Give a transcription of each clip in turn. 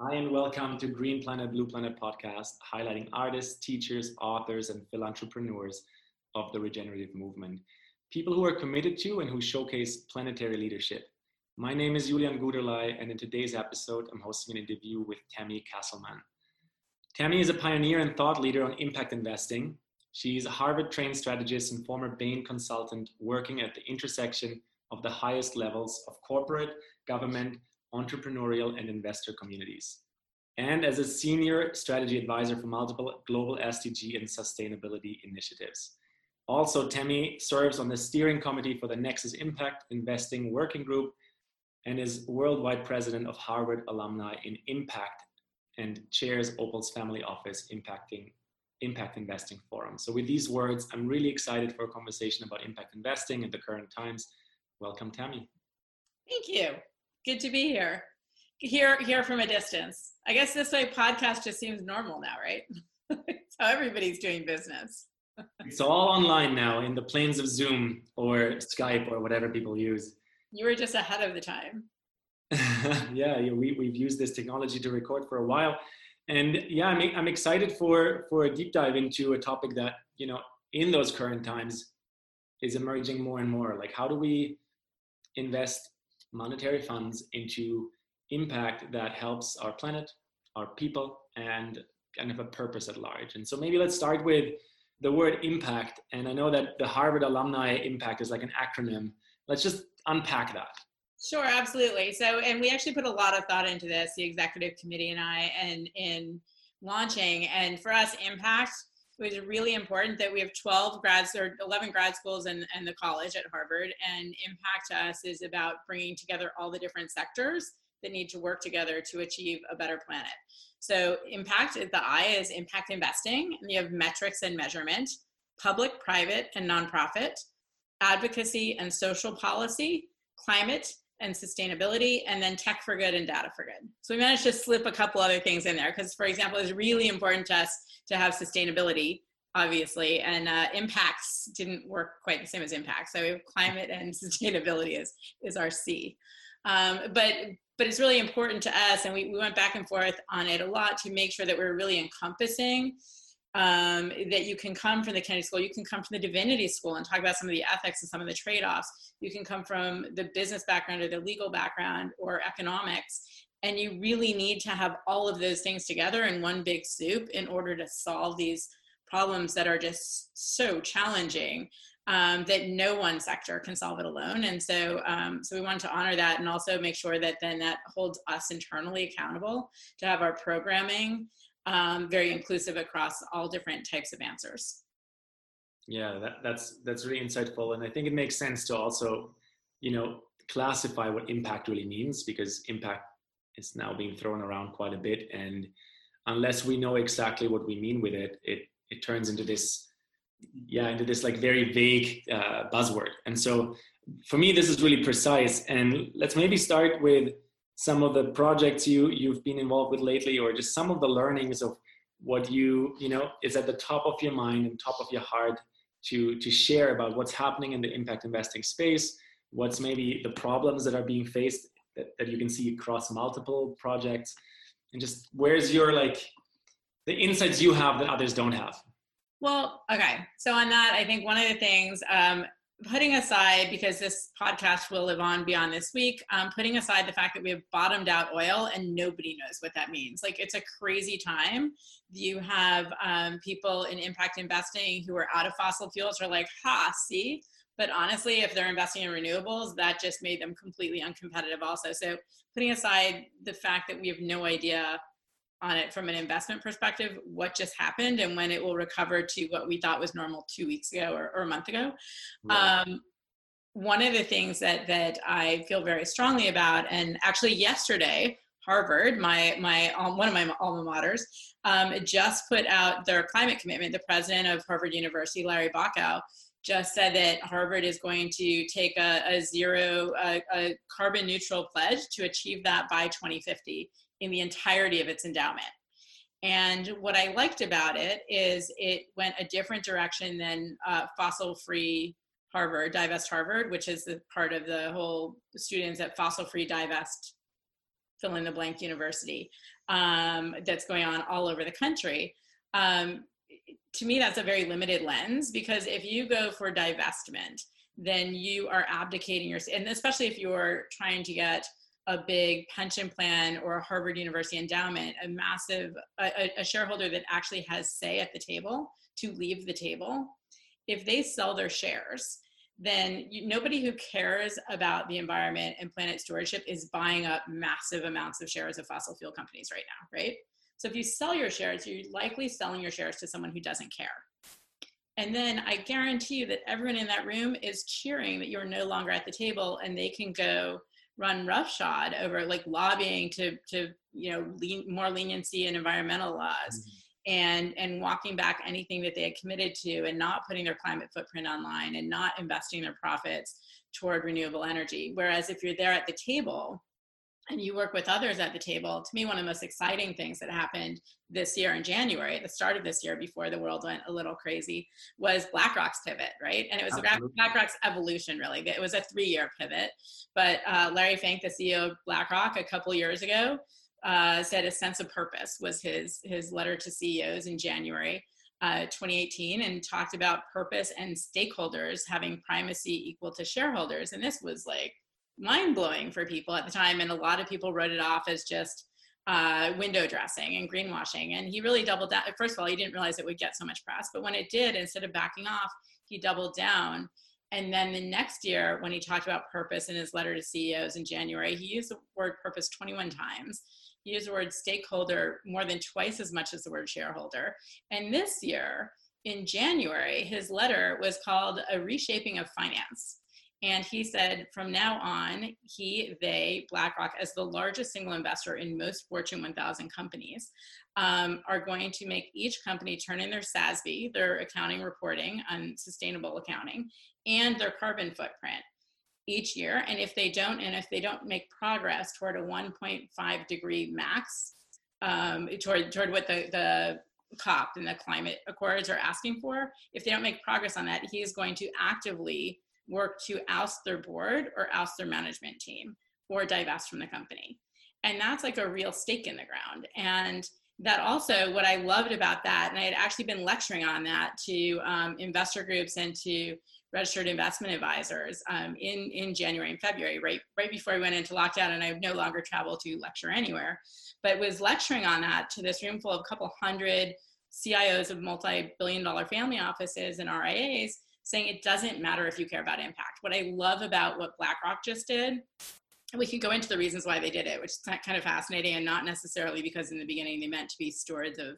Hi, and welcome to Green Planet, Blue Planet podcast, highlighting artists, teachers, authors, and philanthropreneurs of the regenerative movement. People who are committed to and who showcase planetary leadership. My name is Julian Guderlei, and in today's episode, I'm hosting an interview with Tammy Castleman. Tammy is a pioneer and thought leader on impact investing. She's a Harvard trained strategist and former Bain consultant working at the intersection of the highest levels of corporate, government, entrepreneurial, and investor communities. And as a senior strategy advisor for multiple global SDG and sustainability initiatives. Also, Tammy serves on the steering committee for the Nexus Impact Investing Working Group and is worldwide president of Harvard Alumni in Impact and chairs Opal's family office impacting impact investing forum. So with these words, I'm really excited for a conversation about impact investing in the current times. Welcome, Tammy. Thank you. Good to be here. Here, here from a distance. I guess this way podcast just seems normal now, right? it's how everybody's doing business. it's all online now in the planes of Zoom or Skype or whatever people use. You were just ahead of the time. yeah, we, we've used this technology to record for a while. And yeah, I'm, I'm excited for, for a deep dive into a topic that, you know, in those current times is emerging more and more. Like, how do we invest monetary funds into impact that helps our planet, our people, and kind of a purpose at large? And so maybe let's start with the word impact. And I know that the Harvard Alumni Impact is like an acronym. Let's just unpack that. Sure, absolutely. So, and we actually put a lot of thought into this, the executive committee and I, and in launching. And for us, impact was really important that we have 12 grads or 11 grad schools and, and the college at Harvard. And impact to us is about bringing together all the different sectors that need to work together to achieve a better planet. So, impact, the I is impact investing, and you have metrics and measurement, public, private, and nonprofit, advocacy and social policy, climate, and sustainability, and then tech for good and data for good. So we managed to slip a couple other things in there because, for example, it's really important to us to have sustainability, obviously, and uh, impacts didn't work quite the same as impact. So climate and sustainability is is our C. Um, but but it's really important to us, and we, we went back and forth on it a lot to make sure that we're really encompassing um, that you can come from the Kennedy School, you can come from the Divinity School and talk about some of the ethics and some of the trade offs. You can come from the business background or the legal background or economics. And you really need to have all of those things together in one big soup in order to solve these problems that are just so challenging um, that no one sector can solve it alone. And so, um, so we wanted to honor that and also make sure that then that holds us internally accountable to have our programming um, very inclusive across all different types of answers. Yeah, that, that's that's really insightful, and I think it makes sense to also, you know, classify what impact really means because impact is now being thrown around quite a bit, and unless we know exactly what we mean with it, it it turns into this, yeah, into this like very vague uh, buzzword. And so, for me, this is really precise. And let's maybe start with some of the projects you you've been involved with lately or just some of the learnings of what you you know is at the top of your mind and top of your heart to to share about what's happening in the impact investing space what's maybe the problems that are being faced that, that you can see across multiple projects and just where's your like the insights you have that others don't have? Well okay. So on that i think one of the things um, putting aside because this podcast will live on beyond this week um, putting aside the fact that we have bottomed out oil and nobody knows what that means. Like it's a crazy time. You have um, people in impact investing who are out of fossil fuels are like ha see? But honestly if they're investing in renewables that just made them completely uncompetitive also. So putting aside the fact that we have no idea on it from an investment perspective, what just happened and when it will recover to what we thought was normal two weeks ago or, or a month ago. Right. Um, one of the things that that I feel very strongly about, and actually yesterday, Harvard, my my um, one of my alma maters, um, just put out their climate commitment. The president of Harvard University, Larry Bacow, just said that Harvard is going to take a, a zero, a, a carbon neutral pledge to achieve that by 2050 in the entirety of its endowment. And what I liked about it is it went a different direction than uh, fossil free Harvard, Divest Harvard, which is the part of the whole students at Fossil Free Divest fill in the blank university um, that's going on all over the country. Um, to me, that's a very limited lens because if you go for divestment, then you are abdicating your, and especially if you're trying to get a big pension plan or a Harvard University endowment, a massive, a, a shareholder that actually has say at the table to leave the table, if they sell their shares, then you, nobody who cares about the environment and planet stewardship is buying up massive amounts of shares of fossil fuel companies right now, right? So if you sell your shares, you're likely selling your shares to someone who doesn't care. And then I guarantee you that everyone in that room is cheering that you're no longer at the table and they can go run roughshod over like lobbying to to you know lean, more leniency in environmental laws mm-hmm. and and walking back anything that they had committed to and not putting their climate footprint online and not investing their profits toward renewable energy whereas if you're there at the table and you work with others at the table to me one of the most exciting things that happened this year in january at the start of this year before the world went a little crazy was blackrock's pivot right? And it was Absolutely. blackrock's evolution really. It was a three year pivot. But uh, larry fink the ceo of blackrock a couple years ago uh, said a sense of purpose was his his letter to ceos in january uh, 2018 and talked about purpose and stakeholders having primacy equal to shareholders. And this was like mind blowing for people at the time, and a lot of people wrote it off as just uh, window dressing and greenwashing. And he really doubled down. First of all, he didn't realize it would get so much press, but when it did, instead of backing off, he doubled down. And then the next year, when he talked about purpose in his letter to CEOs in January, he used the word purpose 21 times. He used the word stakeholder more than twice as much as the word shareholder. And this year, in January, his letter was called A Reshaping of Finance. And he said from now on, he, they, BlackRock, as the largest single investor in most Fortune 1000 companies, um, are going to make each company turn in their SASB, their accounting reporting on sustainable accounting, and their carbon footprint each year. And if they don't, and if they don't make progress toward a 1.5 degree max, um, toward, toward what the, the COP and the climate accords are asking for, if they don't make progress on that, he is going to actively work to oust their board or oust their management team or divest from the company. And that's like a real stake in the ground. And that also, what I loved about that, and I had actually been lecturing on that to um, investor groups and to registered investment advisors um, in, in January and February, right, right before we went into lockdown, and I no longer travel to lecture anywhere, but was lecturing on that to this room full of a couple hundred CIOs of multi-billion dollar family offices and RIAs saying it doesn't matter if you care about impact. What I love about what BlackRock just did, and we can go into the reasons why they did it, which is kind of fascinating and not necessarily because in the beginning they meant to be stewards of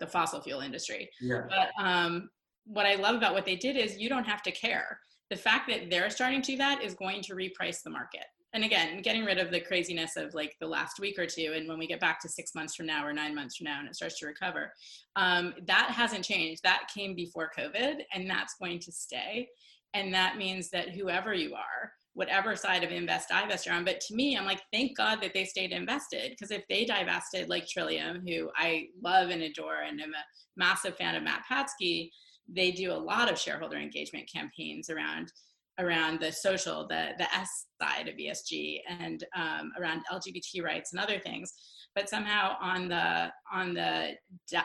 the fossil fuel industry. Yeah. But um, what I love about what they did is you don't have to care. The fact that they're starting to do that is going to reprice the market and again getting rid of the craziness of like the last week or two and when we get back to six months from now or nine months from now and it starts to recover um, that hasn't changed. That came before covid and that's going to stay. And that means that whoever you are whatever side of invest divest you're on but to me i'm like thank god that they stayed invested because if they divested like trillium who i love and adore and am a massive fan of matt patsky they do a lot of shareholder engagement campaigns around around the social, the, the S side of ESG and um, around LGBT rights and other things. But somehow on the, on the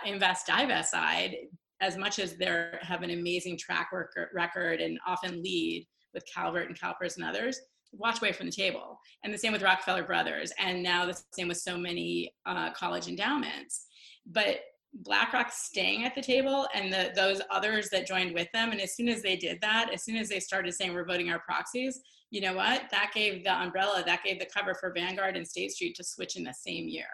invest divest side, as much as they have an amazing track record and often lead with Calvert and CalPERS and others, watch away from the table. And the same with Rockefeller Brothers, and now the same with so many uh, college endowments. But BlackRock staying at the table and the, those others that joined with them. And as soon as they did that, as soon as they started saying we're voting our proxies, you know what? That gave the umbrella, that gave the cover for Vanguard and State Street to switch in the same year.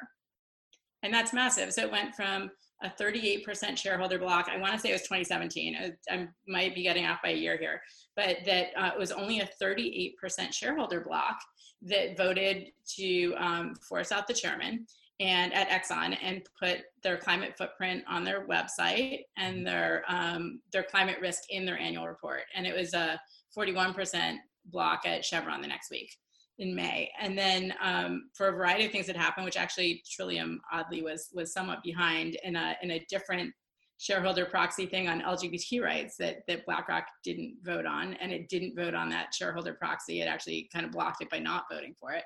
And that's massive. So it went from a 38% shareholder block. I want to say it was 2017. I, might be getting off by a year here, but that uh, was only a 38% shareholder block that voted to um, force out the chairman and at Exxon and put their climate footprint on their website and their um, their climate risk in their annual report. And it was a 41% block at Chevron the next week in May. And then um, for a variety of things that happened, which actually Trillium oddly was was somewhat behind in a in a different shareholder proxy thing on LGBT rights that, that BlackRock didn't vote on, and it didn't vote on that shareholder proxy. It actually kind of blocked it by not voting for it.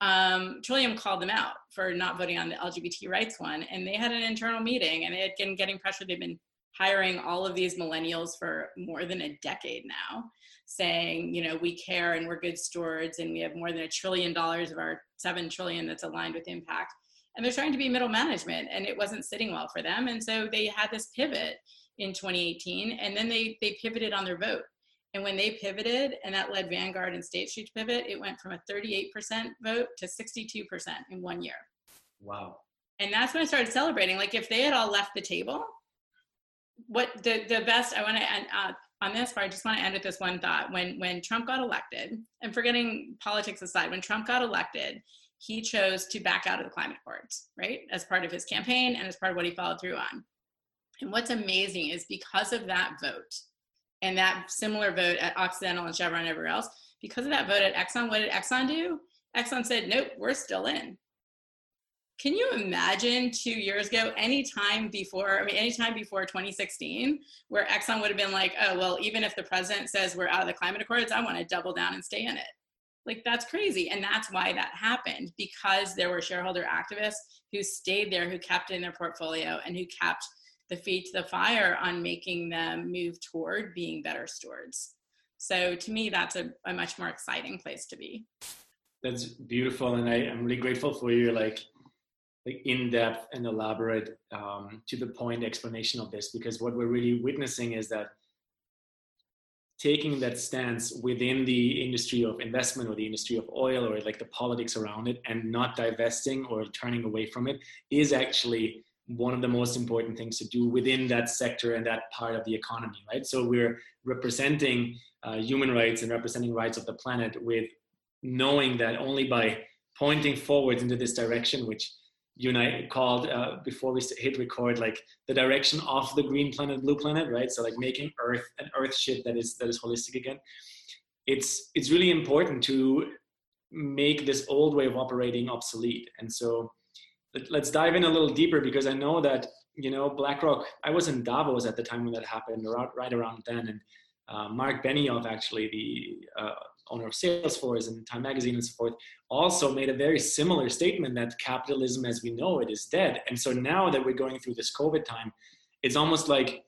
Um, Trillium called them out for not voting on the LGBT rights one, and they had an internal meeting, and they had been getting pressure. They've been hiring all of these millennials for more than a decade now, saying, you know, we care and we're good stewards, and we have more than a trillion dollars of our seven trillion that's aligned with impact. And they're trying to be middle management, and it wasn't sitting well for them, and so they had this pivot in 2018, and then they they pivoted on their vote and when they pivoted, and that led Vanguard and State Street to pivot, it went from a 38% vote to 62% in one year. Wow. And that's when I started celebrating. Like if they had all left the table, what the, the best, I want to end uh, on this part, I just want to end with this one thought. When, when Trump got elected, and forgetting politics aside, when Trump got elected, he chose to back out of the climate accords, right? As part of his campaign and as part of what he followed through on. And what's amazing is because of that vote, and that similar vote at Occidental and Chevron and everywhere else, because of that vote at Exxon, what did Exxon do? Exxon said, nope, we're still in. Can you imagine two years ago, any time before, I mean, any time before 2016, where Exxon would have been like, oh, well, even if the president says we're out of the climate accords, I want to double down and stay in it. Like, that's crazy. And that's why that happened, because there were shareholder activists who stayed there, who kept in their portfolio, and who kept the feet to the fire on making them move toward being better stewards. So to me, that's a, a much more exciting place to be. That's beautiful, and I, am really grateful for your like, like in-depth and elaborate, um, to the point explanation of this. Because what we're really witnessing is that taking that stance within the industry of investment or the industry of oil or like the politics around it, and not divesting or turning away from it, is actually one of the most important things to do within that sector and that part of the economy, right? So we're representing uh, human rights and representing rights of the planet with knowing that only by pointing forward into this direction, which you and I called uh, before we hit record, like the direction of the green planet, blue planet, right? So like making Earth an Earth ship that is that is holistic again. It's it's really important to make this old way of operating obsolete, and so let's dive in a little deeper because I know that you know BlackRock. I was in Davos at the time when that happened, right around then, and uh, Marc Benioff, actually the uh, owner of Salesforce and Time Magazine and so forth, also made a very similar statement that capitalism as we know it is dead. And so now that we're going through this COVID time, it's almost like,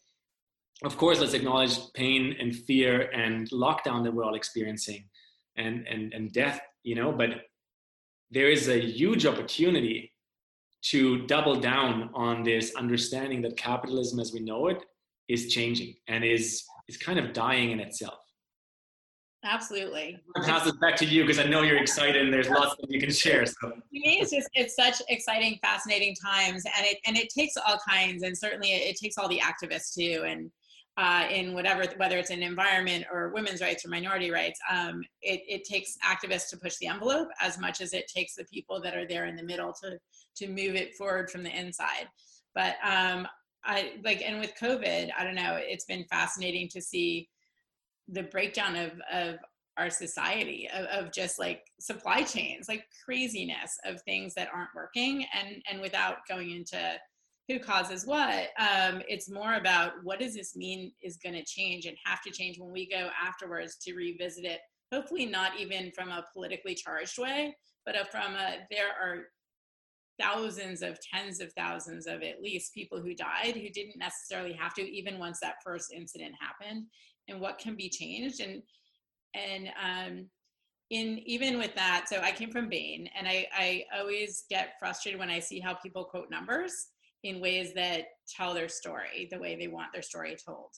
of course, let's acknowledge pain and fear and lockdown that we're all experiencing, and and and death, you know, but there is a huge opportunity to double down on this understanding that capitalism as we know it is changing and is is kind of dying in itself. Absolutely. I'll pass it back to you because I know you're excited and there's lots that you can share. So. To me, it's just it's such exciting, fascinating times, and it and it takes all kinds, and certainly it, it takes all the activists too, and uh, in whatever whether it's in environment or women's rights or minority rights, um, it it takes activists to push the envelope as much as it takes the people that are there in the middle to to move it forward from the inside. But um, I like, and with COVID, I don't know, it's been fascinating to see the breakdown of, of our society of, of just like supply chains, like craziness of things that aren't working. And, and without going into who causes what, um, it's more about what does this mean is going to change and have to change when we go afterwards to revisit it. Hopefully, not even from a politically charged way, but from a there are thousands of tens of thousands of at least people who died who didn't necessarily have to even once that first incident happened and what can be changed and and um in even with that so i came from bain and i i always get frustrated when i see how people quote numbers in ways that tell their story the way they want their story told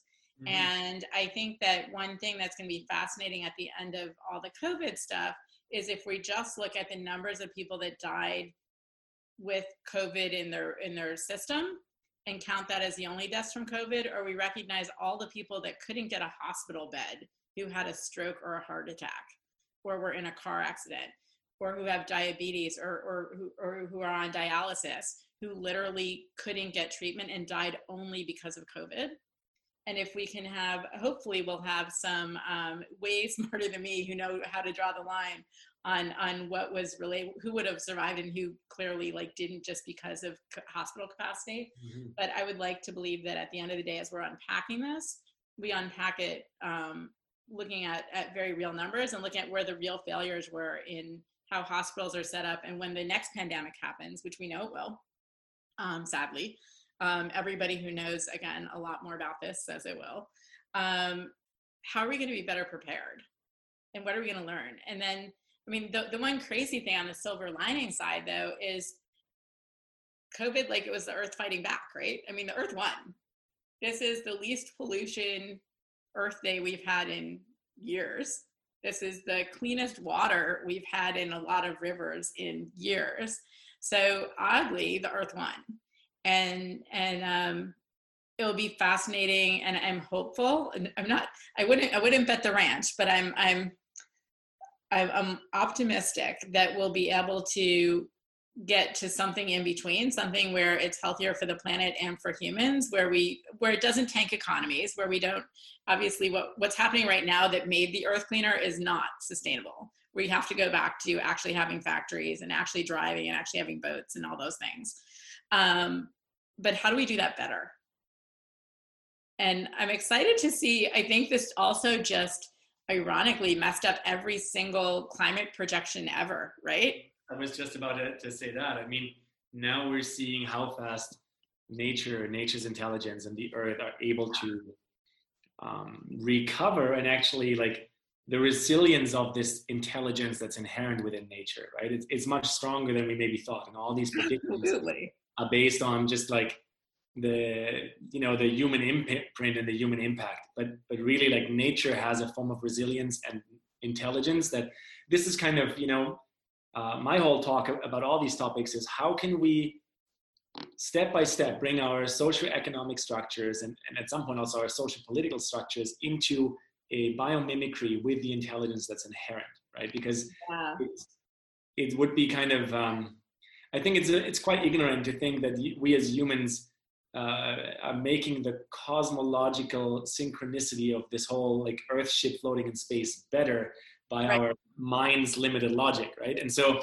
mm-hmm. and i think that one thing that's going to be fascinating at the end of all the covid stuff is if we just look at the numbers of people that died with COVID in their in their system and count that as the only deaths from COVID, or we recognize all the people that couldn't get a hospital bed who had a stroke or a heart attack, or were in a car accident, or who have diabetes, or or who, or who are on dialysis, who literally couldn't get treatment and died only because of COVID. And if we can have, hopefully, we'll have some um, way smarter than me who know how to draw the line on on what was really who would have survived and who clearly like didn't just because of hospital capacity mm-hmm. but i would like to believe that at the end of the day as we're unpacking this we unpack it um, looking at at very real numbers and looking at where the real failures were in how hospitals are set up, and when the next pandemic happens, which we know it will, um, sadly, um, everybody who knows again a lot more about this says it will. Um, how are we going to be better prepared? And what are we going to learn? And then, I mean, the, the one crazy thing on the silver lining side, though, is COVID, like it was the earth fighting back, right? I mean, the earth won. This is the least pollution Earth Day we've had in years. This is the cleanest water we've had in a lot of rivers in years. So oddly, the Earth won, and and um, it'll be fascinating. And I'm hopeful. And I'm not. I wouldn't. I wouldn't bet the ranch, but I'm. I'm. I'm optimistic that we'll be able to get to something in between something where it's healthier for the planet and for humans where we where it doesn't tank economies where we don't obviously what what's happening right now that made the earth cleaner is not sustainable we have to go back to actually having factories and actually driving and actually having boats and all those things. Um, but how do we do that better? And i'm excited to see i think this also just ironically messed up every single climate projection ever right? I was just about to, say that. I mean, now we're seeing how fast nature, nature's intelligence, and the earth are able to um, recover and actually like the resilience of this intelligence that's inherent within nature, right? It's, it's much stronger than we maybe thought. And all these predictions are based on just like the you know the human imprint and the human impact but but really like nature has a form of resilience and intelligence that this is kind of you know uh, my whole talk about all these topics is how can we step by step bring our socio-economic structures and, and at some point also our social political structures into a biomimicry with the intelligence that's inherent right because yeah. it would be kind of um, i think it's it's quite ignorant to think that we as humans uh, are making the cosmological synchronicity of this whole like earth ship floating in space better by right. our mind's limited logic, right? And so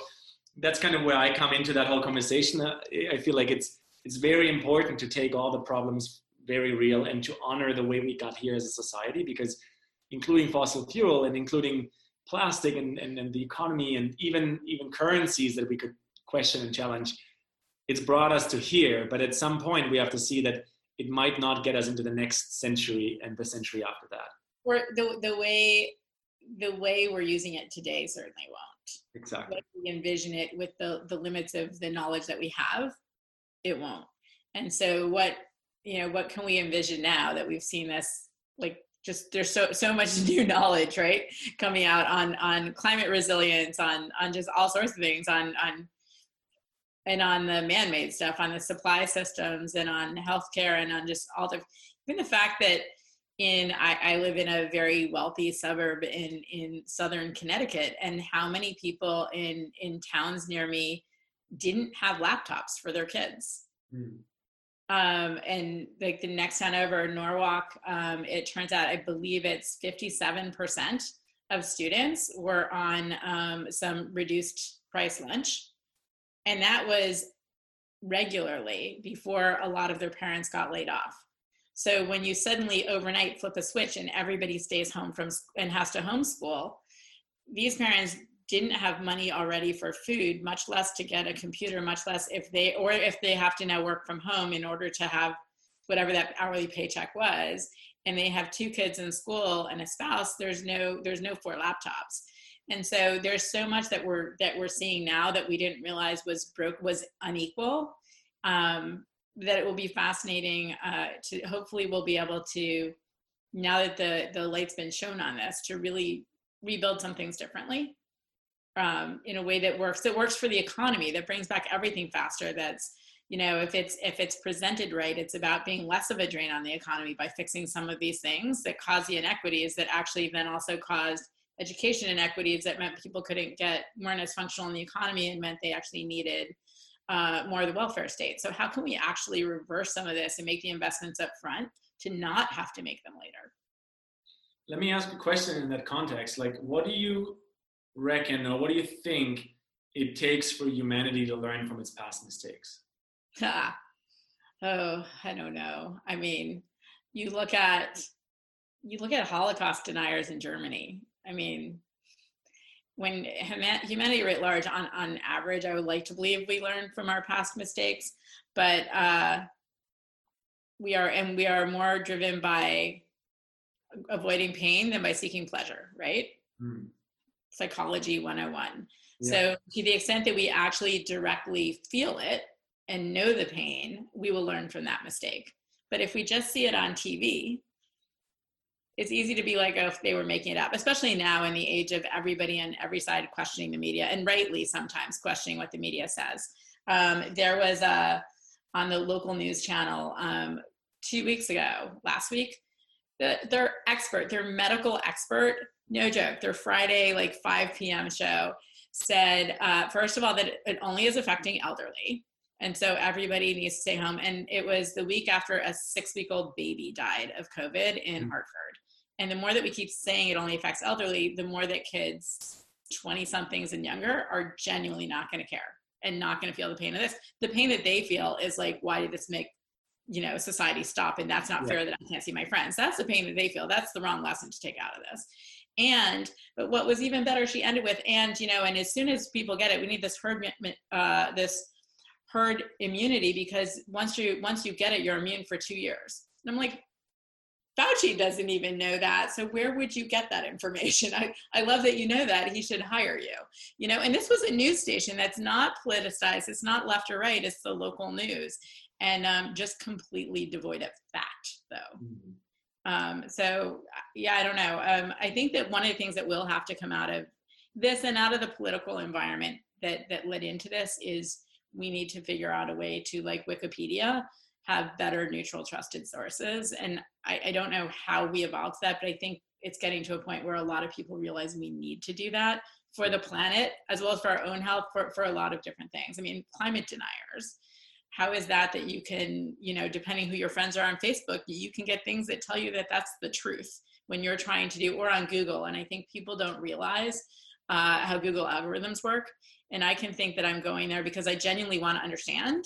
that's kind of where I come into that whole conversation. I feel like it's it's very important to take all the problems very real and to honor the way we got here as a society because including fossil fuel and including plastic and, and, and the economy and even even currencies that we could question and challenge it's brought us to here but at some point we have to see that it might not get us into the next century and the century after that or the, the way the way we're using it today certainly won't. Exactly. But we envision it with the, the limits of the knowledge that we have, it won't. And so what, you know, what can we envision now that we've seen this like just there's so so much new knowledge, right? Coming out on on climate resilience, on on just all sorts of things, on on and on the man-made stuff, on the supply systems and on healthcare and on just all the even the fact that in I, I, live in a very wealthy suburb in in southern Connecticut, and how many people in in towns near me didn't have laptops for their kids. Mm. Um, and like the next town over, Norwalk, um, it turns out I believe it's 57% of students were on um, some reduced price lunch, and that was regularly before a lot of their parents got laid off. So when you suddenly overnight flip a switch and everybody stays home from and has to homeschool, these parents didn't have money already for food, much less to get a computer, much less if they or if they have to now work from home in order to have whatever that hourly paycheck was and they have two kids in school and a spouse there's no there's no four laptops. And so there's so much that we're that we're seeing now that we didn't realize was broke was unequal um, that it will be fascinating uh, to hopefully we'll be able to now that the the light's been shown on this to really rebuild some things differently um, in a way that works that works for the economy that brings back everything faster that's you know if it's if it's presented right it's about being less of a drain on the economy by fixing some of these things that cause the inequities that actually then also caused education inequities that meant people couldn't get weren't as functional in the economy and meant they actually needed uh, more of the welfare state. So how can we actually reverse some of this and make the investments up front to not have to make them later? Let me ask a question in that context. Like, what do you reckon, or what do you think it takes for humanity to learn from its past mistakes? Ah, oh, I don't know. I mean, you look at you look at Holocaust deniers in Germany. I mean, when humanity writ large, on on average, I would like to believe we learn from our past mistakes, but uh, we are and we are more driven by avoiding pain than by seeking pleasure, right? Mm. Psychology 101. Yeah. So, to the extent that we actually directly feel it and know the pain, we will learn from that mistake. But if we just see it on TV, it's easy to be like, oh, if they were making it up, especially now in the age of everybody on every side questioning the media, and rightly sometimes questioning what the media says. Um, there was a on the local news channel um, two weeks ago, last week, the, their expert, their medical expert, no joke, their Friday like 5 p.m. show said, uh, first of all, that it only is affecting elderly. And so everybody needs to stay home. And it was the week after a six week old baby died of COVID in mm-hmm. Hartford. And the more that we keep saying it only affects elderly, the more that kids 20 somethings and younger are genuinely not going to care and not going to feel the pain of this. The pain that they feel is like, why did this make you know society stop and that's not yeah. fair that i can't see my friends that's the pain that they feel that's the wrong lesson to take out of this and but what was even better she ended with and you know and as soon as people get it we need this herd uh, this herd immunity because once you once you get it you're immune for two years and i'm like Fauci doesn't even know that. So where would you get that information? I, I love that you know that. He should hire you. You know, and this was a news station that's not politicized. It's not left or right. It's the local news and um, just completely devoid of fact, though. Mm-hmm. Um, so, yeah, I don't know. Um, I think that one of the things that will have to come out of this and out of the political environment that that led into this is we need to figure out a way to, like Wikipedia, have better neutral, trusted sources. And I, I don't know how we evolved that, but I think it's getting to a point where a lot of people realize we need to do that for the planet as well as for our own health for, for a lot of different things. I mean, climate deniers how is that that you can you know depending who your friends are on facebook you can get things that tell you that that's the truth when you're trying to do or on google. And i think people don't realize uh, how google algorithms work. And i can think that i'm going there because i genuinely want to understand.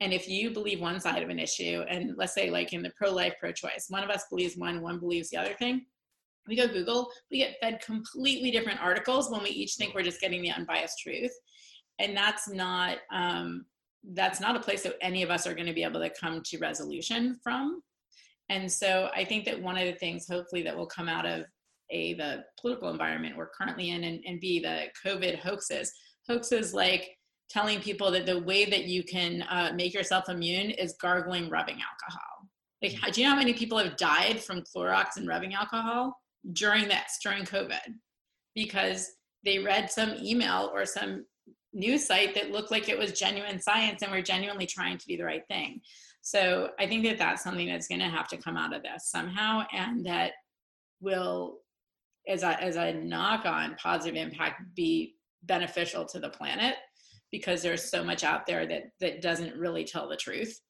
And if you believe one side of an issue and let's say like in the pro-life pro-choice one of us believes one one believes the other thing we go google we get fed completely different articles when we each think we're just getting the unbiased truth. And that's not um, that's not a place that any of us are going to be able to come to resolution from. And so I think that one of the things, hopefully, that will come out of a the political environment we're currently in, and, and b the COVID hoaxes. Hoaxes like telling people that the way that you can uh, make yourself immune is gargling rubbing alcohol. Like, do you know how many people have died from Clorox and rubbing alcohol during this, during COVID? Because they read some email or some news site that looked like it was genuine science and we're genuinely trying to do the right thing. So I think that that's something that's going to have to come out of this somehow, and that will, as a as a knock on positive impact, be beneficial to the planet because there's so much out there that that doesn't really tell the truth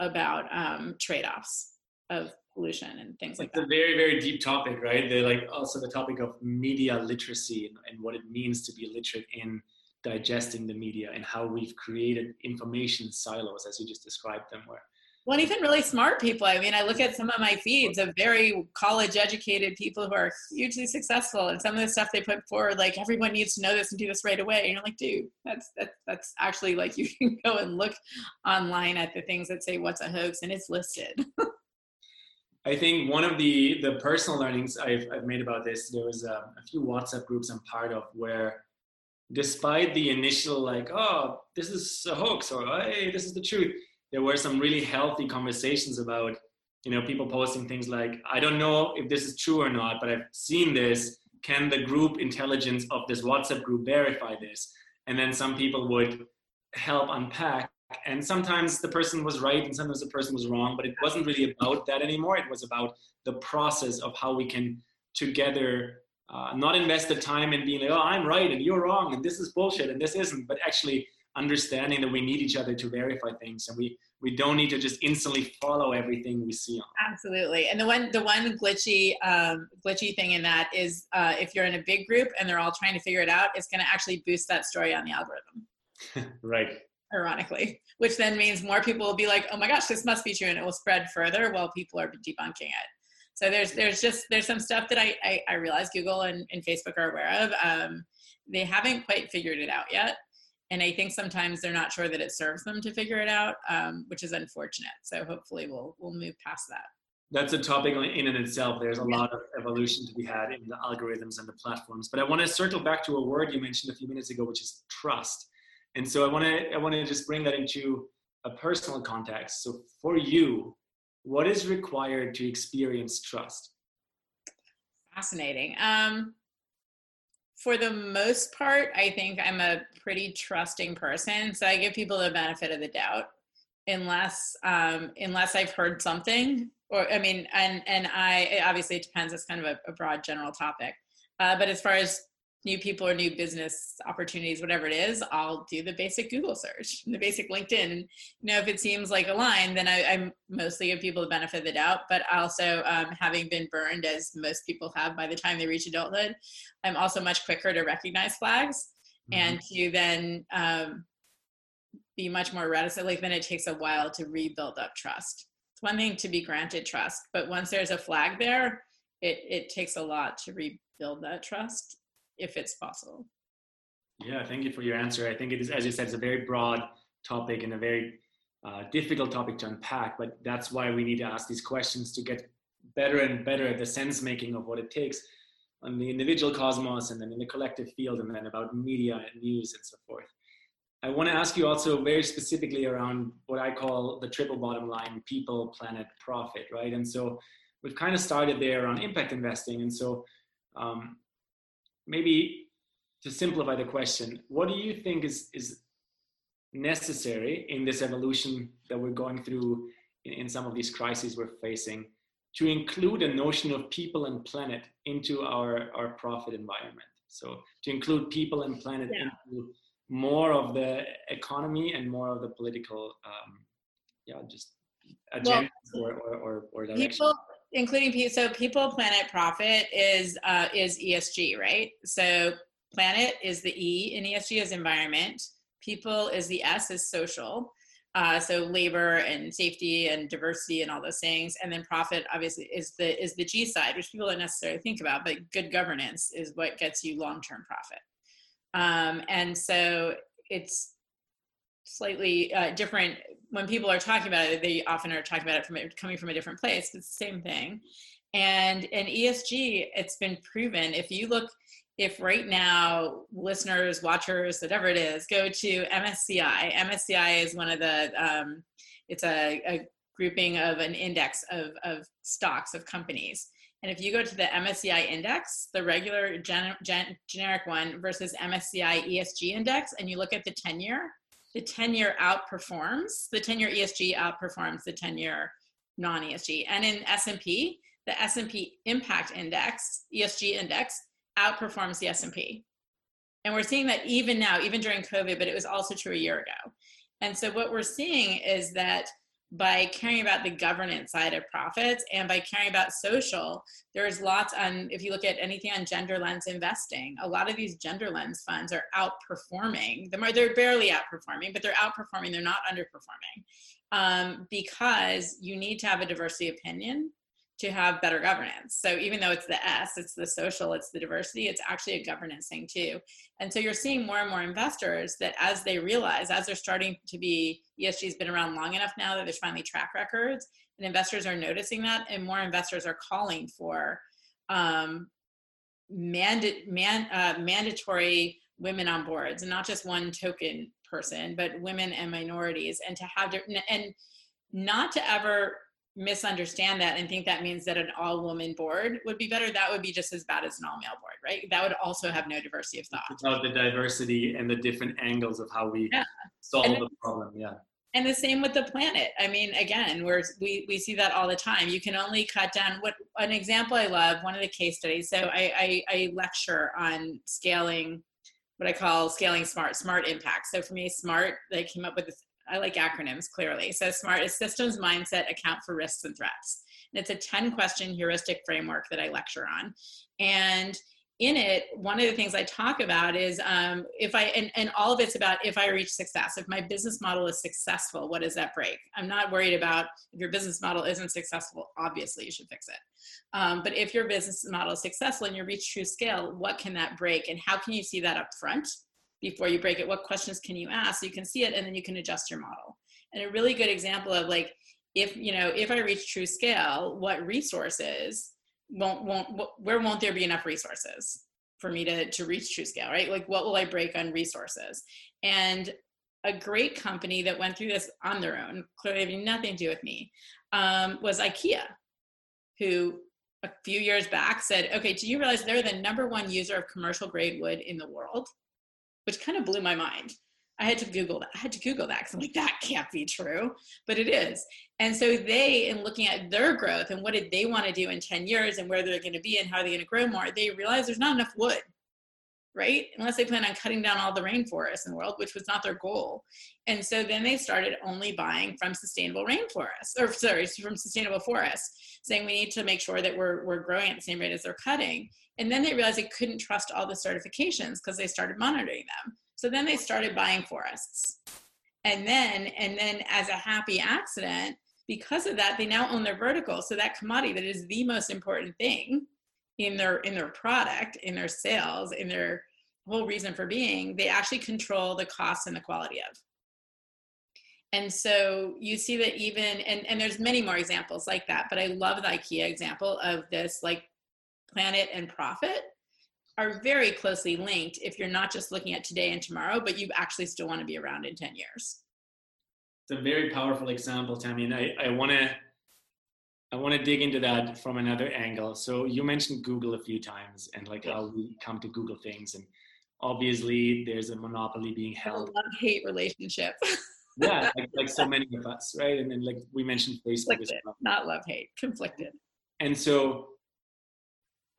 about um, trade-offs of pollution and things like it's that. It's a very, very deep topic, right? They're like also the topic of media literacy and, and, what it means to be literate in digesting the media and how we've created information silos as you just described them where well even really smart people. I mean i look at some of my feeds of very college educated people who are hugely successful and some of the stuff they put forward like everyone needs to know this and do this right away. And you're like dude that's that, that's actually like you can go and look online at the things that say what's a hoax and it's listed. I think one of the the personal learnings I've, I've made about this, there was a, a few WhatsApp groups I'm part of where despite the initial like oh this is a hoax or hey this is the truth there were some really healthy conversations about you know people posting things like i don't know if this is true or not but i've seen this. Can the group intelligence of this whatsapp group verify this? And then some people would help unpack and sometimes the person was right and sometimes the person was wrong but it wasn't really about that anymore. It was about the process of how we can together uh, not invest the time in being like, oh, I'm right and you're wrong and this is bullshit and this isn't, but actually understanding that we need each other to verify things and we we don't need to just instantly follow everything we see on. Absolutely, and the one the one glitchy um, glitchy thing in that is uh, if you're in a big group and they're all trying to figure it out, it's going to actually boost that story on the algorithm. right. Ironically, which then means more people will be like, "Oh my gosh, this must be true," and it will spread further while people are debunking it so there's there's just there's some stuff that I I, I realize Google and, and Facebook are aware of. Um, they haven't quite figured it out yet. And i think sometimes they're not sure that it serves them to figure it out um, which is unfortunate. So hopefully we'll we'll move past that. That's a topic in and itself. There's a lot of evolution to be had in the algorithms and the platforms. But i want to circle back to a word you mentioned a few minutes ago which is trust. And so i want to i want to just bring that into a personal context. So for you what is required to experience trust? Fascinating. Um for the most part, I think I'm a pretty trusting person. So I give people the benefit of the doubt. Unless um, unless I've heard something or I mean and and I obviously it depends it's kind of a, a broad general topic. Uh, but as far as new people or new business opportunities, whatever it is, I'll do the basic Google search, the basic LinkedIn. And, you know, if it seems like a line, then I, I mostly give people the benefit of the doubt. But also, um, having been burned, as most people have by the time they reach adulthood, I'm also much quicker to recognize flags mm-hmm. and to then um, be much more reticent. Like, then it takes a while to rebuild up trust. It's one thing to be granted trust, but once there's a flag there, it, it takes a lot to rebuild that trust if it's possible. Yeah, thank you for your answer. I think it is, as you said, it's a very broad topic and a very uh, difficult topic to unpack, but that's why we need to ask these questions to get better and better at the sense making of what it takes on the individual cosmos and then in the collective field and then about media and news and so forth. I want to ask you also very specifically around what I call the triple bottom line people, planet, profit, right? And so we've kind of started there on impact investing. And so um, maybe to simplify the question, what do you think is, is necessary in this evolution that we're going through in, in some of these crises we're facing to include a notion of people and planet into our, our profit environment? So to include people and planet yeah. into more of the economy and more of the political, um, yeah, just agenda well, or, or, or, or direction. People, including so people planet profit is uh, is esg right? So planet is the e in esg is environment. People is the s is social. Uh, so labor and safety and diversity and all those things. And then profit obviously is the is the g side which people don't necessarily think about but good governance is what gets you long-term profit. Um, and so it's slightly uh, different when people are talking about it, they often are talking about it from coming from a different place. It's the same thing. And in ESG, it's been proven. If you look, if right now listeners, watchers, whatever it is, go to MSCI. MSCI is one of the. Um, it's a, a grouping of an index of, of stocks of companies. And if you go to the MSCI index, the regular gen, gen, generic one versus MSCI ESG index, and you look at the 10 year, the 10 year outperforms the 10 year ESG outperforms the 10 year non ESG. And in S&P, the S&P Impact Index, ESG index, outperforms the S&P. And we're seeing that even now, even during COVID, but it was also true a year ago. And so what we're seeing is that by caring about the governance side of profits and by caring about social there's lots on if you look at anything on gender lens investing a lot of these gender lens funds are outperforming. They're barely outperforming but they're outperforming. They're not underperforming um, because you need to have a diversity opinion to have better governance. So even though it's the S, it's the social, it's the diversity, it's actually a governance thing too. And so you're seeing more and more investors that as they realize, as they're starting to be, ESG's been around long enough now that there's finally track records, and investors are noticing that, and more investors are calling for um, man, uh, mandatory women on boards, and not just one token person, but women and minorities, and to have and not to ever misunderstand that and think that means that an all woman board would be better, that would be just as bad as an all male board, right? That would also have no diversity of thought. About the diversity and the different angles of how we yeah. solve the problem. Yeah. And the same with the planet. I mean, again, we're, we, we see that all the time. You can only cut down what an example I love, one of the case studies. So I, I, I lecture on scaling what I call scaling smart, smart impact. So for me, smart, they came up with this I like acronyms clearly. So SMART is systems, mindset, account for risks and threats. And it's a 10 question heuristic framework that I lecture on. And in it, one of the things I talk about is um, if I, and, and all of it's about if I reach success. If my business model is successful, what does that break? I'm not worried about if your business model isn't successful, obviously you should fix it. Um, but if your business model is successful and you reach true scale, what can that break? And how can you see that up front before you break it? What questions can you ask so you can see it and then you can adjust your model? And a really good example of like, if, you know, if I reach true scale, what resources won't won't where won't there be enough resources for me to to reach true scale right like what will i break on resources and a great company that went through this on their own clearly having nothing to do with me um, was ikea who a few years back said okay do you realize they're the number one user of commercial grade wood in the world which kind of blew my mind I had to Google that. I had to Google that because I'm like, that can't be true, but it is. And so they, in looking at their growth and what did they want to do in 10 years and where they're going to be and how they're going to grow more, they realized there's not enough wood, right? Unless they plan on cutting down all the rainforests in the world, which was not their goal. And so then they started only buying from sustainable rainforests, or sorry, from sustainable forests, saying we need to make sure that we're, we're growing at the same rate as they're cutting. And then they realized they couldn't trust all the certifications because they started monitoring them. So then they started buying forests. And then, and then as a happy accident, because of that, they now own their vertical. So that commodity that is the most important thing in their in their product, in their sales, in their whole reason for being, they actually control the cost and the quality of. And so you see that even and, and there's many more examples like that, but I love the IKEA example of this like planet and profit are very closely linked if you're not just looking at today and tomorrow, but you actually still want to be around in 10 years. It's a very powerful example, Tammy, and I, I want to I want to dig into that from another angle. So you mentioned Google a few times and like how we come to Google things, and obviously there's a monopoly being held. Love hate relationship. yeah, like, like, so many of us, right? And then like we mentioned Facebook, well. not love hate, conflicted. And so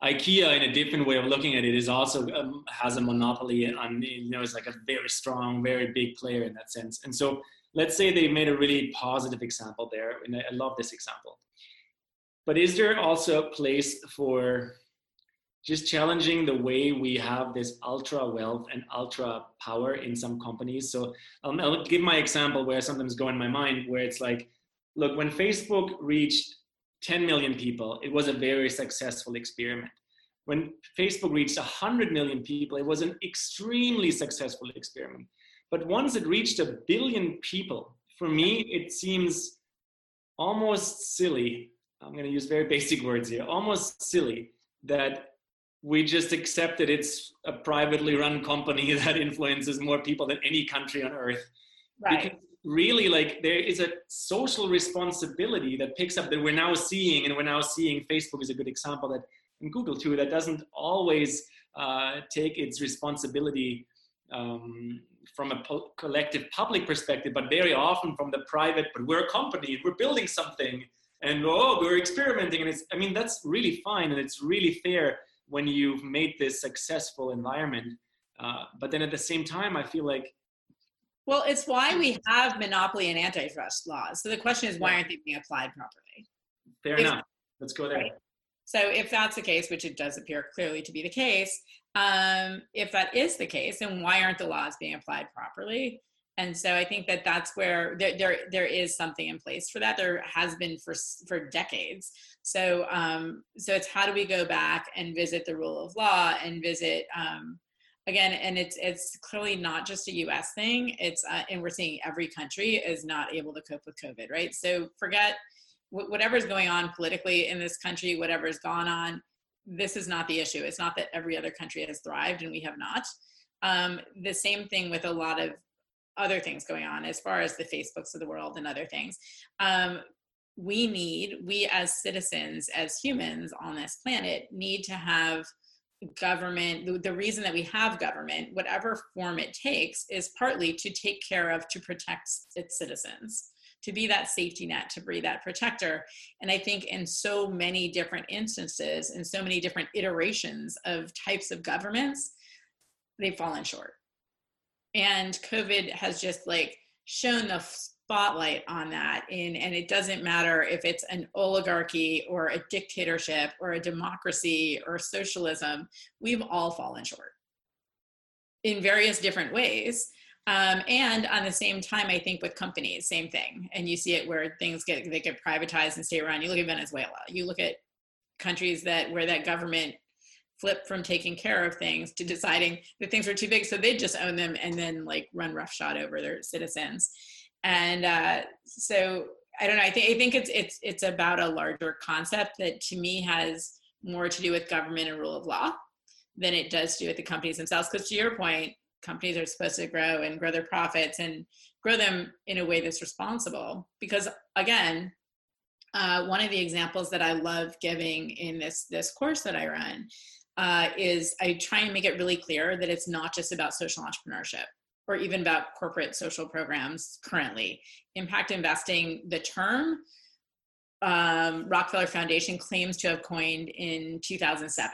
IKEA, in a different way of looking at it, is also um, has a monopoly on you know is like a very strong, very big player in that sense. And so let's say they made a really positive example there, and I love this example. But is there also a place for just challenging the way we have this ultra wealth and ultra power in some companies? So I'll, I'll give my example where sometimes go in my mind where it's like, look, when Facebook reached 10 million people, it was a very successful experiment. When Facebook reached 100 million people, it was an extremely successful experiment. But once it reached a billion people, for me, it seems almost silly. I'm going to use very basic words here almost silly that we just accept that it's a privately run company that influences more people than any country on earth. Right. Because really like there is a social responsibility that picks up that we're now seeing and we're now seeing facebook is a good example that and google too that doesn't always uh, take its responsibility um, from a po- collective public perspective but very often from the private but we're a company we're building something and oh we're experimenting and it's i mean that's really fine and it's really fair when you've made this successful environment. Uh, but then at the same time i feel like well, it's why we have monopoly and antitrust laws. So the question is, why aren't they being applied properly? Fair if, enough. Let's go there. Right. So if that's the case, which it does appear clearly to be the case, um, if that is the case, then why aren't the laws being applied properly? And so I think that that's where there, there, there is something in place for that. There has been for, for decades. So, um, so it's how do we go back and visit the rule of law and visit, um, again and it's it's clearly not just a us thing. It's uh, and we're seeing every country is not able to cope with covid right? So forget wh- whatever's going on politically in this country whatever's gone on this is not the issue. It's not that every other country has thrived and we have not. Um, the same thing with a lot of other things going on as far as the facebooks of the world and other things. Um, we need we as citizens as humans on this planet need to have government the, the, reason that we have government whatever form it takes is partly to take care of to protect its citizens to be that safety net to be that protector. And i think in so many different instances in so many different iterations of types of governments they've fallen short. And covid has just like shown the spotlight on that. In and it doesn't matter if it's an oligarchy or a dictatorship or a democracy or socialism we've all fallen short in various different ways. Um, and on the same time i think with companies same thing. And you see it where things get they get privatized and stay around. You look at venezuela. You look at countries that where that government flipped from taking care of things to deciding that things were too big so they just own them and then like run roughshod over their citizens and uh, so i don't know i think i think it's it's it's about a larger concept that to me has more to do with government and rule of law than it does to do with the companies themselves. Because to your point companies are supposed to grow and grow their profits and grow them in a way that's responsible. Because again uh, one of the examples that i love giving in this this course that i run uh, is I try and make it really clear that it's not just about social entrepreneurship or even about corporate social programs currently. Impact investing, the term um, Rockefeller Foundation claims to have coined in 2007.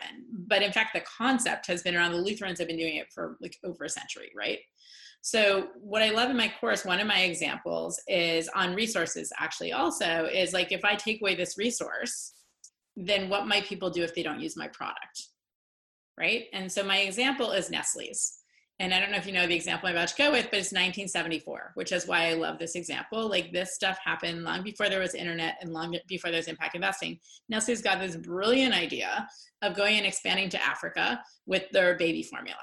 But in fact, the concept has been around. The Lutherans have been doing it for like over a century, right? So, what I love in my course, one of my examples is on resources, actually, also is like if I take away this resource, then what might people do if they don't use my product? right? And so my example is Nestle's. And I don't know if you know the example I'm about to go with, but it's 1974, which is why I love this example. Like this stuff happened long before there was internet and long before there was impact investing. Nestle's got this brilliant idea of going and expanding to Africa with their baby formula.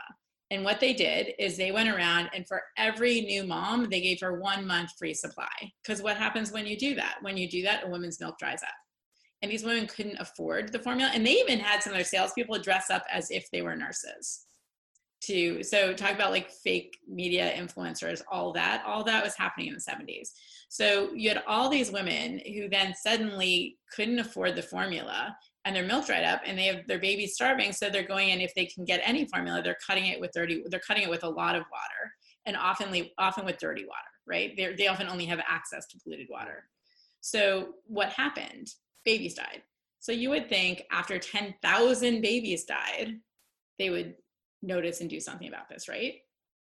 And what they did is they went around and for every new mom, they gave her one month free supply. Because what happens when you do that? When you do that, a woman's milk dries up and these women couldn't afford the formula and they even had some of their salespeople dress up as if they were nurses to so talk about like fake media influencers all that all that was happening in the 70s so you had all these women who then suddenly couldn't afford the formula and their milk dried up and they have their babies starving so they're going in if they can get any formula they're cutting it with dirty they're cutting it with a lot of water and often often with dirty water right? They they often only have access to polluted water. So what happened? Babies died. So you would think after 10,000 babies died, they would notice and do something about this, right?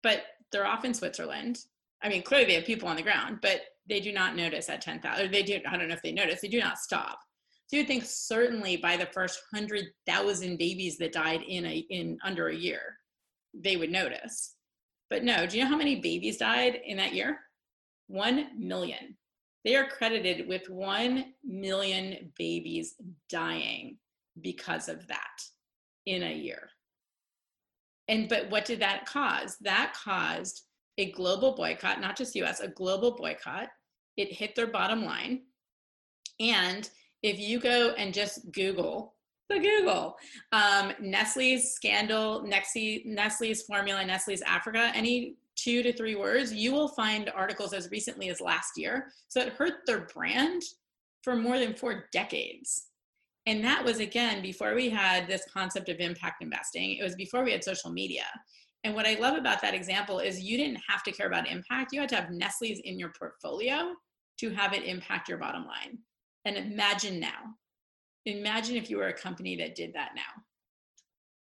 But they're off in Switzerland. I mean, clearly they have people on the ground, but they do not notice at 10,000. They do, I don't know if they notice, they do not stop. So you'd think certainly by the first 100,000 babies that died in, a, in under a year, they would notice. But no, do you know how many babies died in that year? One million they are credited with 1 million babies dying because of that in a year. And but what did that cause? That caused a global boycott, not just US, a global boycott. It hit their bottom line. And if you go and just Google the Google. Um, Nestle's scandal, Nestle's formula, Nestle's Africa, any two to three words, you will find articles as recently as last year. So it hurt their brand for more than four decades. And that was again before we had this concept of impact investing. It was before we had social media. And what I love about that example is you didn't have to care about impact. You had to have Nestle's in your portfolio to have it impact your bottom line. And imagine now. Imagine if you were a company that did that now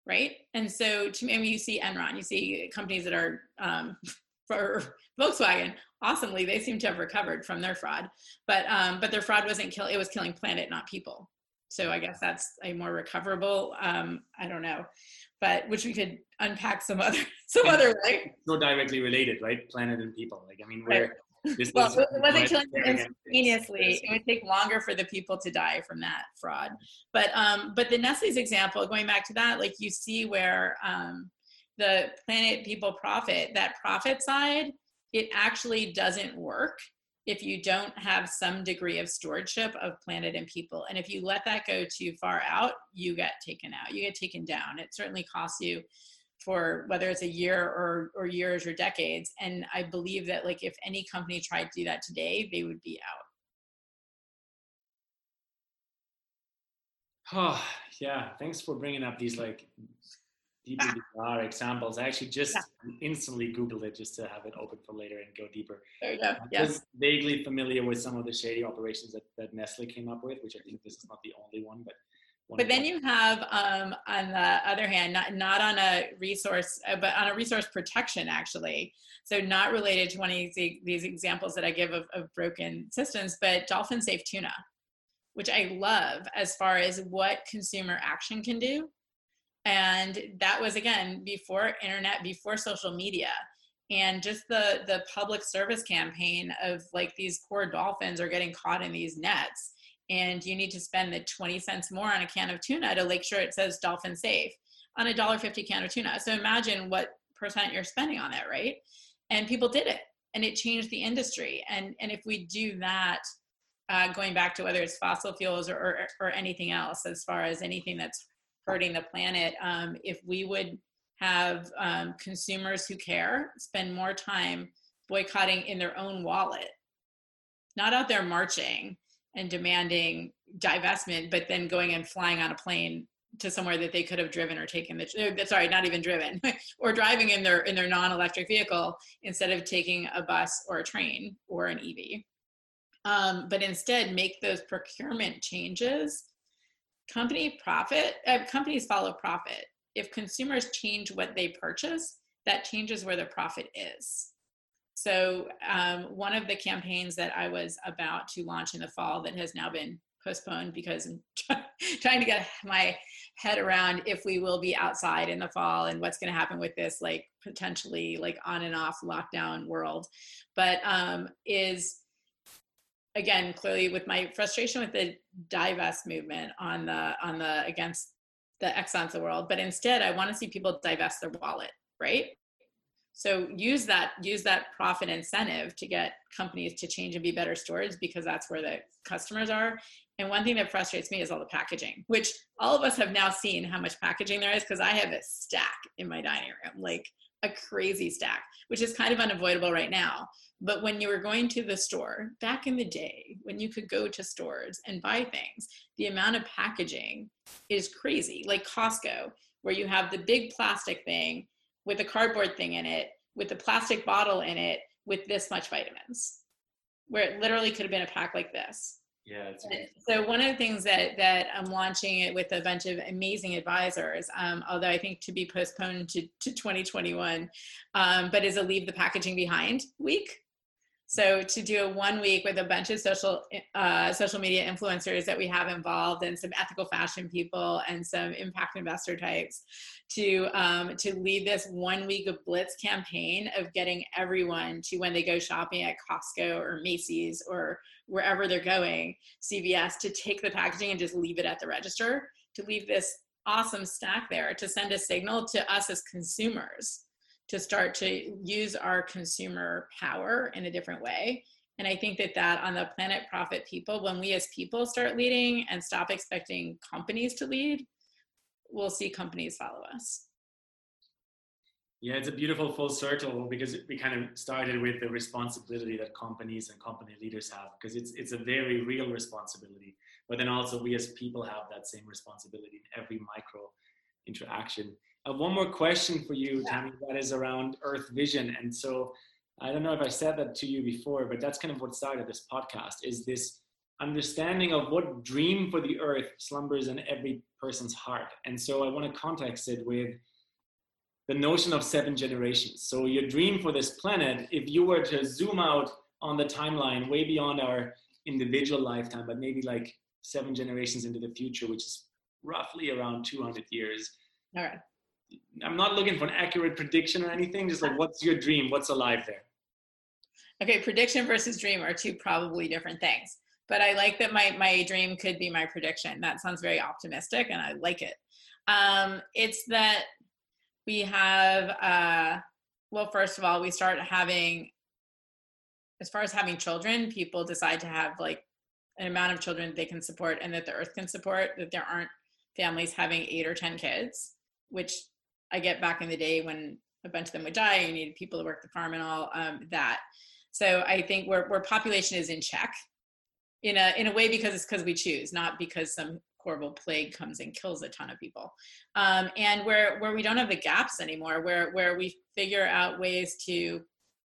right? And so to me, I mean, you see Enron, you see companies that are um, for Volkswagen, awesomely, they seem to have recovered from their fraud, but um, but their fraud wasn't kill, it was killing planet, not people. So I guess that's a more recoverable. Um, I don't know, but which we could unpack some other some other way. So directly related, right? Planet and people. Like I mean, we're right. This well, it wasn't killing them instantaneously. It would take longer for the people to die from that fraud. But um, but the Nestle's example, going back to that, like you see where um, the planet people profit, that profit side, it actually doesn't work if you don't have some degree of stewardship of planet and people. And if you let that go too far out, you get taken out, you get taken down. It certainly costs you for whether it's a year or or years or decades and i believe that like if any company tried to do that today they would be out oh yeah thanks for bringing up these like deeply bizarre examples. I actually just yeah. instantly googled it just to have it open for later and go deeper. There you go. Yes. vaguely familiar with some of the shady operations that, that nestle came up with which i think this is not the only one but but then you have um, on the other hand not, not on a resource uh, but on a resource protection actually. So not related to one of these, these examples that i give of, of broken systems but dolphin safe tuna which i love as far as what consumer action can do and that was again before internet before social media. And just the the public service campaign of like these poor dolphins are getting caught in these nets. And you need to spend the 20 cents more on a can of tuna to make sure it says dolphin safe on a dollar 50 can of tuna. So imagine what percent you're spending on that right? And people did it and it changed the industry. And and if we do that uh, going back to whether it's fossil fuels or, or, or anything else as far as anything that's hurting the planet um, if we would have um, consumers who care spend more time boycotting in their own wallet. Not out there marching and demanding divestment, but then going and flying on a plane to somewhere that they could have driven or taken the sorry not even driven or driving in their in their non-electric vehicle instead of taking a bus or a train or an ev um, but instead make those procurement changes company profit uh, companies follow profit if consumers change what they purchase that changes where the profit is so, um, one of the campaigns that I was about to launch in the fall that has now been postponed because I'm trying to get my head around if we will be outside in the fall and what's going to happen with this, like potentially like on and off lockdown world. But um, is again clearly with my frustration with the divest movement on the on the against the Exxons of the world, but instead I want to see people divest their wallet, right? So use that use that profit incentive to get companies to change and be better stewards because that's where the customers are. And one thing that frustrates me is all the packaging, which all of us have now seen how much packaging there is because I have a stack in my dining room, like a crazy stack, which is kind of unavoidable right now. But when you were going to the store back in the day, when you could go to stores and buy things, the amount of packaging is crazy. Like Costco, where you have the big plastic thing with a cardboard thing in it, with a plastic bottle in it, with this much vitamins, where it literally could have been a pack like this. Yeah. So one of the things that that I'm launching it with a bunch of amazing advisors, um, although I think to be postponed to, to 2021, um, but is a leave the packaging behind week. So to do a one week with a bunch of social uh, social media influencers that we have involved, and some ethical fashion people, and some impact investor types, to um, to lead this one week of blitz campaign of getting everyone to when they go shopping at Costco or Macy's or wherever they're going, CVS, to take the packaging and just leave it at the register, to leave this awesome stack there, to send a signal to us as consumers to start to use our consumer power in a different way. And I think that that on the planet profit people, when we as people start leading and stop expecting companies to lead, we'll see companies follow us. Yeah, it's a beautiful full circle because we kind of started with the responsibility that companies and company leaders have because it's it's a very real responsibility. But then also we as people have that same responsibility in every micro interaction. Uh, one more question for you, Tammy, that is around Earth Vision. And so I don't know if I said that to you before, but that's kind of what started this podcast is this understanding of what dream for the earth slumbers in every person's heart. And so I want to context it with the notion of seven generations. So your dream for this planet, if you were to zoom out on the timeline way beyond our individual lifetime, but maybe like seven generations into the future, which is roughly around 200 years. All right. I'm not looking for an accurate prediction or anything. Just like, what's your dream? What's alive there? Okay, prediction versus dream are two probably different things. But I like that my my dream could be my prediction. That sounds very optimistic, and I like it. Um, it's that we have. Uh, well, first of all, we start having, as far as having children, people decide to have like an amount of children they can support and that the earth can support. That there aren't families having eight or ten kids, which I get back in the day when a bunch of them would die, you needed people to work the farm and all um, that. So I think where, where population is in check, in a in a way because it's because we choose, not because some horrible plague comes and kills a ton of people. Um, and where where we don't have the gaps anymore, where where we figure out ways to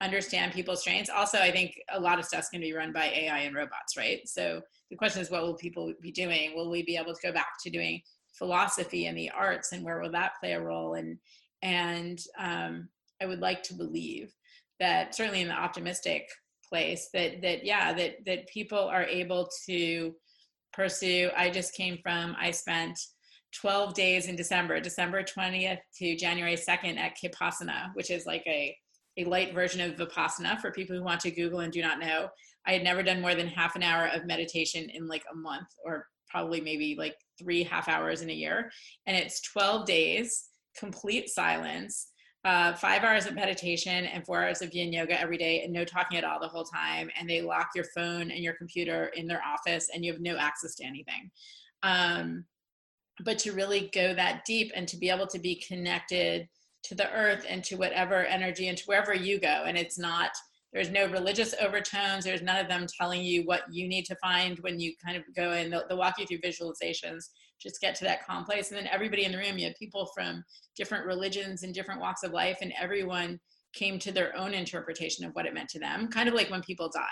understand people's strengths. Also, I think a lot of stuff's going to be run by AI and robots, right? So the question is, what will people be doing? Will we be able to go back to doing philosophy and the arts, and where will that play a role? And and um, I would like to believe that certainly in the optimistic place that that yeah that that people are able to pursue. I just came from. I spent 12 days in December, December 20th to January 2nd at Kipassana, which is like a, a light version of Vipassana for people who want to Google and do not know. I had never done more than half an hour of meditation in like a month or probably maybe like three half hours in a year. And it's 12 days, complete silence, uh, five hours of meditation and four hours of yin yoga every day and no talking at all the whole time. And they lock your phone and your computer in their office and you have no access to anything. Um, but to really go that deep and to be able to be connected to the earth and to whatever energy and to wherever you go and it's not there's no religious overtones there's none of them telling you what you need to find when you kind of go in they'll, they'll walk you through visualizations just get to that calm place and then everybody in the room you had people from different religions and different walks of life and everyone came to their own interpretation of what it meant to them kind of like when people die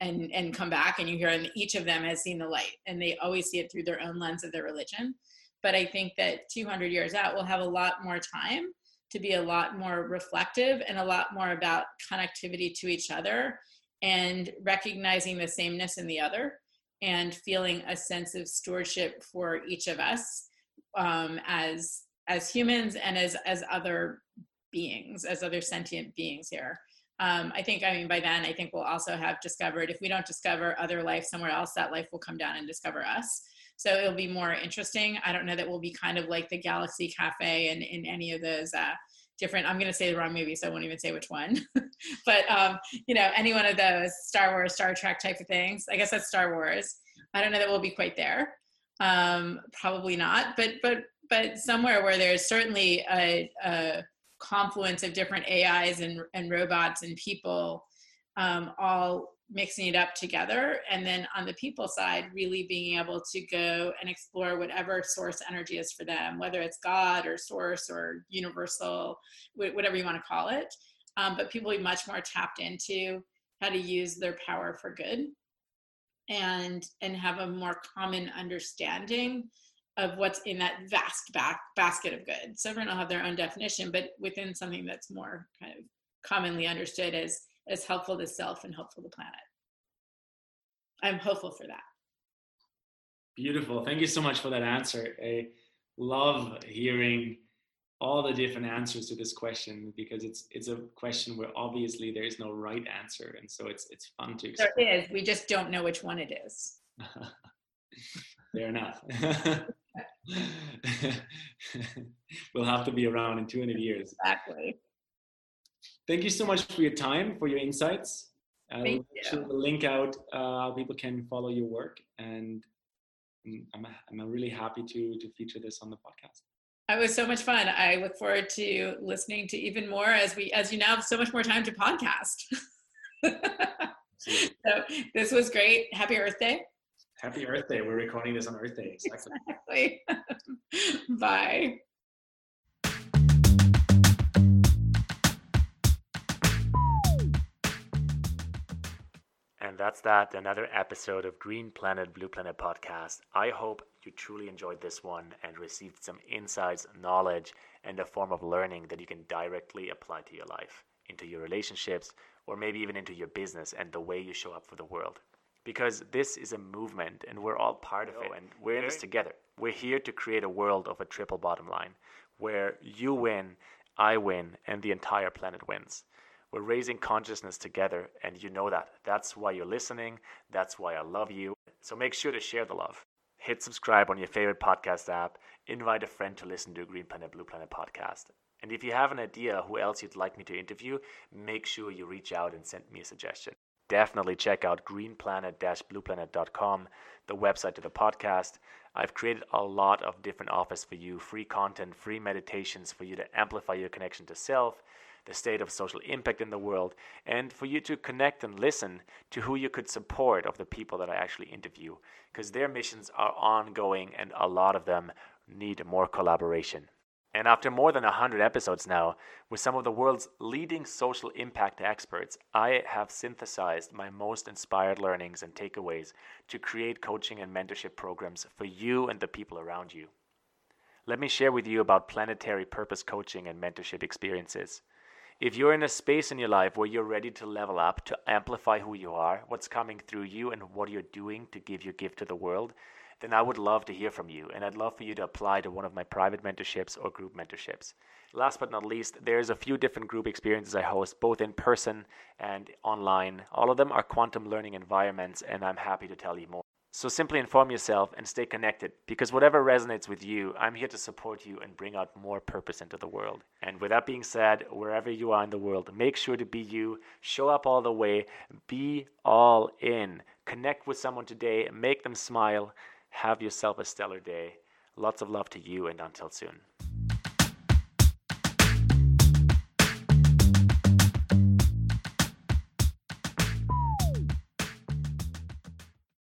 and and come back and you hear and each of them has seen the light and they always see it through their own lens of their religion. But I think that 200 years out, we'll have a lot more time to be a lot more reflective and a lot more about connectivity to each other and recognizing the sameness in the other and feeling a sense of stewardship for each of us um, as as humans and as as other beings as other sentient beings here um, i think i mean by then i think we'll also have discovered if we don't discover other life somewhere else that life will come down and discover us so it'll be more interesting. I don't know that we'll be kind of like the Galaxy Cafe and in any of those uh, different. I'm going to say the wrong movie, so I won't even say which one. but um, you know, any one of those Star Wars, Star Trek type of things. I guess that's Star Wars. I don't know that we'll be quite there. Um, probably not. But but but somewhere where there's certainly a, a confluence of different AIs and and robots and people um, all mixing it up together and then on the people side really being able to go and explore whatever source energy is for them whether it's god or source or universal whatever you want to call it. Um, but people be much more tapped into how to use their power for good and and have a more common understanding of what's in that vast back basket of good. So everyone will have their own definition but within something that's more kind of commonly understood as as helpful to self and helpful to planet. I'm hopeful for that. Beautiful. Thank you so much for that answer. I love hearing all the different answers to this question because it's it's a question where obviously there is no right answer and so it's it's fun to explore. there is we just don't know which one it is fair enough we'll have to be around in 200 years exactly Thank you so much for your time, for your insights. I'll Thank you. link out uh, how people can follow your work, and I'm, I'm really happy to to feature this on the podcast. It was so much fun. I look forward to listening to even more as we as you now have so much more time to podcast. so this was great. Happy Earth Day. Happy Earth Day. We're recording this on Earth Day. Exactly. exactly. Bye. And that's that, another episode of Green Planet, Blue Planet podcast. I hope you truly enjoyed this one and received some insights, knowledge, and a form of learning that you can directly apply to your life, into your relationships, or maybe even into your business and the way you show up for the world. Because this is a movement and we're all part of it and we're in this together. We're here to create a world of a triple bottom line where you win, I win, and the entire planet wins. We're raising consciousness together, and you know that. That's why you're listening. That's why I love you. So make sure to share the love. Hit subscribe on your favorite podcast app. Invite a friend to listen to Green Planet, Blue Planet podcast. And if you have an idea who else you'd like me to interview, make sure you reach out and send me a suggestion. Definitely check out greenplanet-blueplanet.com, the website to the podcast. I've created a lot of different offers for you, free content, free meditations for you to amplify your connection to self the state of social impact in the world, and for you to connect and listen to who you could support of the people that I actually interview, because their missions are ongoing and a lot of them need more collaboration. And after more than 100 episodes now, with some of the world's leading social impact experts, I have synthesized my most inspired learnings and takeaways to create coaching and mentorship programs for you and the people around you. Let me share with you about planetary purpose coaching and mentorship experiences. If you're in a space in your life where you're ready to level up, to amplify who you are, what's coming through you, and what you're doing to give your gift to the world, then I would love to hear from you and I'd love for you to apply to one of my private mentorships or group mentorships. Last but not least, there's a few different group experiences I host both in person and online. All of them are quantum learning environments and I'm happy to tell you more. So simply inform yourself and stay connected because whatever resonates with you, I'm here to support you and bring out more purpose into the world. And with that being said, wherever you are in the world, make sure to be you, show up all the way, be all in. Connect with someone today, make them smile. Have yourself a stellar day. Lots of love to you, and until soon.